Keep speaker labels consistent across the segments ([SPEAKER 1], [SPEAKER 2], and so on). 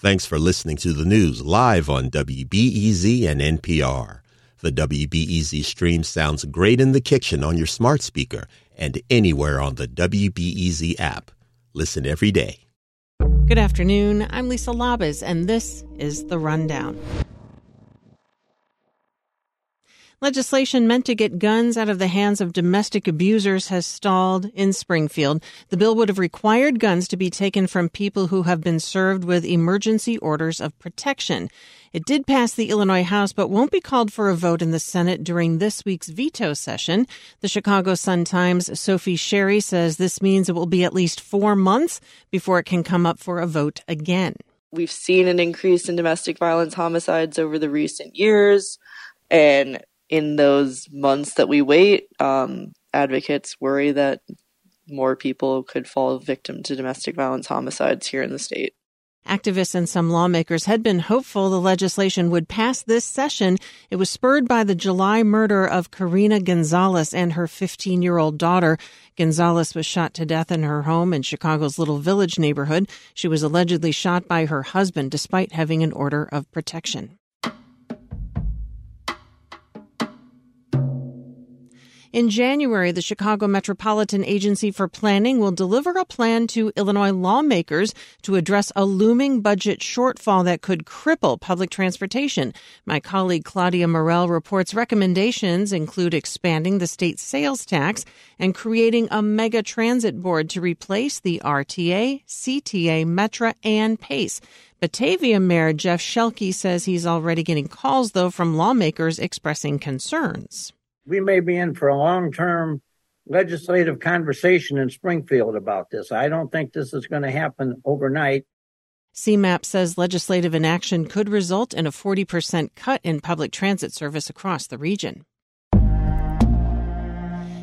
[SPEAKER 1] Thanks for listening to the news live on WBEZ and NPR. The WBEZ stream sounds great in the kitchen on your smart speaker and anywhere on the WBEZ app. Listen every day.
[SPEAKER 2] Good afternoon. I'm Lisa Labuz, and this is The Rundown. Legislation meant to get guns out of the hands of domestic abusers has stalled in Springfield. The bill would have required guns to be taken from people who have been served with emergency orders of protection. It did pass the Illinois House, but won't be called for a vote in the Senate during this week's veto session. The Chicago Sun-Times' Sophie Sherry says this means it will be at least four months before it can come up for a vote again.
[SPEAKER 3] We've seen an increase in domestic violence homicides over the recent years, and in those months that we wait, um, advocates worry that more people could fall victim to domestic violence homicides here in the state.
[SPEAKER 2] Activists and some lawmakers had been hopeful the legislation would pass this session. It was spurred by the July murder of Karina Gonzalez and her 15 year old daughter. Gonzalez was shot to death in her home in Chicago's Little Village neighborhood. She was allegedly shot by her husband despite having an order of protection. In January, the Chicago Metropolitan Agency for Planning will deliver a plan to Illinois lawmakers to address a looming budget shortfall that could cripple public transportation. My colleague Claudia Morell reports recommendations include expanding the state sales tax and creating a mega transit board to replace the RTA, CTA, Metra, and PACE. Batavia Mayor Jeff Schielke says he's already getting calls, though, from lawmakers expressing concerns
[SPEAKER 4] we may be in for a long term legislative conversation in Springfield about this. I don't think this is going to happen overnight.
[SPEAKER 2] CMAP says legislative inaction could result in a 40% cut in public transit service across the region.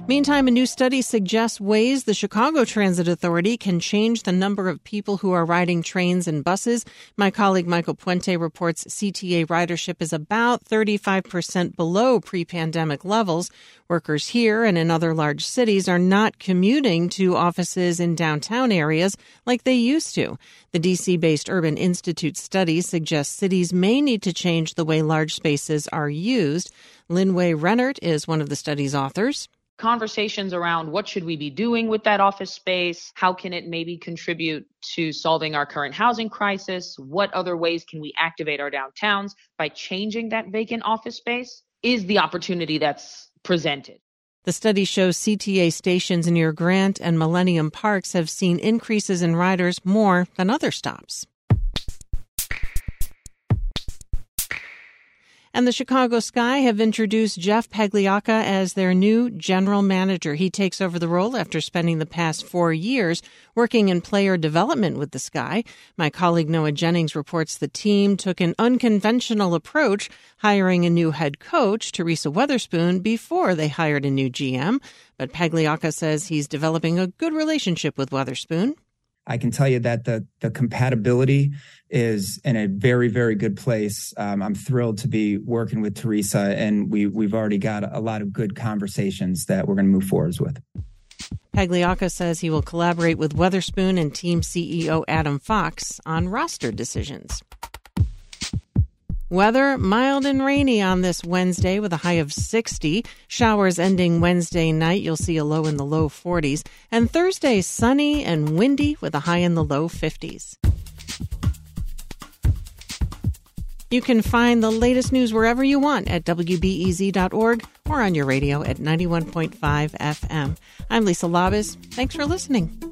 [SPEAKER 2] Meantime, a new study suggests ways the Chicago Transit Authority can change the number of people who are riding trains and buses. My colleague Michael Puente reports CTA ridership is about 35% below pre pandemic levels. Workers here and in other large cities are not commuting to offices in downtown areas like they used to. The DC based Urban Institute study suggests cities may need to change the way large spaces are used. Linway Rennert is one of the study's authors
[SPEAKER 5] conversations around what should we be doing with that office space? How can it maybe contribute to solving our current housing crisis? What other ways can we activate our downtowns by changing that vacant office space? Is the opportunity that's presented.
[SPEAKER 2] The study shows CTA stations near Grant and Millennium Parks have seen increases in riders more than other stops. And the Chicago Sky have introduced Jeff Pagliocca as their new general manager. He takes over the role after spending the past four years working in player development with the Sky. My colleague Noah Jennings reports the team took an unconventional approach, hiring a new head coach, Teresa Weatherspoon, before they hired a new GM. But Pagliocca says he's developing a good relationship with Weatherspoon.
[SPEAKER 6] I can tell you that the compatibility is in a very very good place. Um, I'm thrilled to be working with Teresa, and we we've already got a lot of good conversations that we're going to move forwards with.
[SPEAKER 2] Pagliocca says he will collaborate with Weatherspoon and team CEO Adam Fox on roster decisions. Weather mild and rainy on this Wednesday with a high of 60. Showers ending Wednesday night. You'll see a low in the low 40s. And Thursday sunny and windy with a high in the low 50s. You can find the latest news wherever you want at WBEZ.org or on your radio at 91.5 FM. I'm Lisa Labuz. Thanks for listening.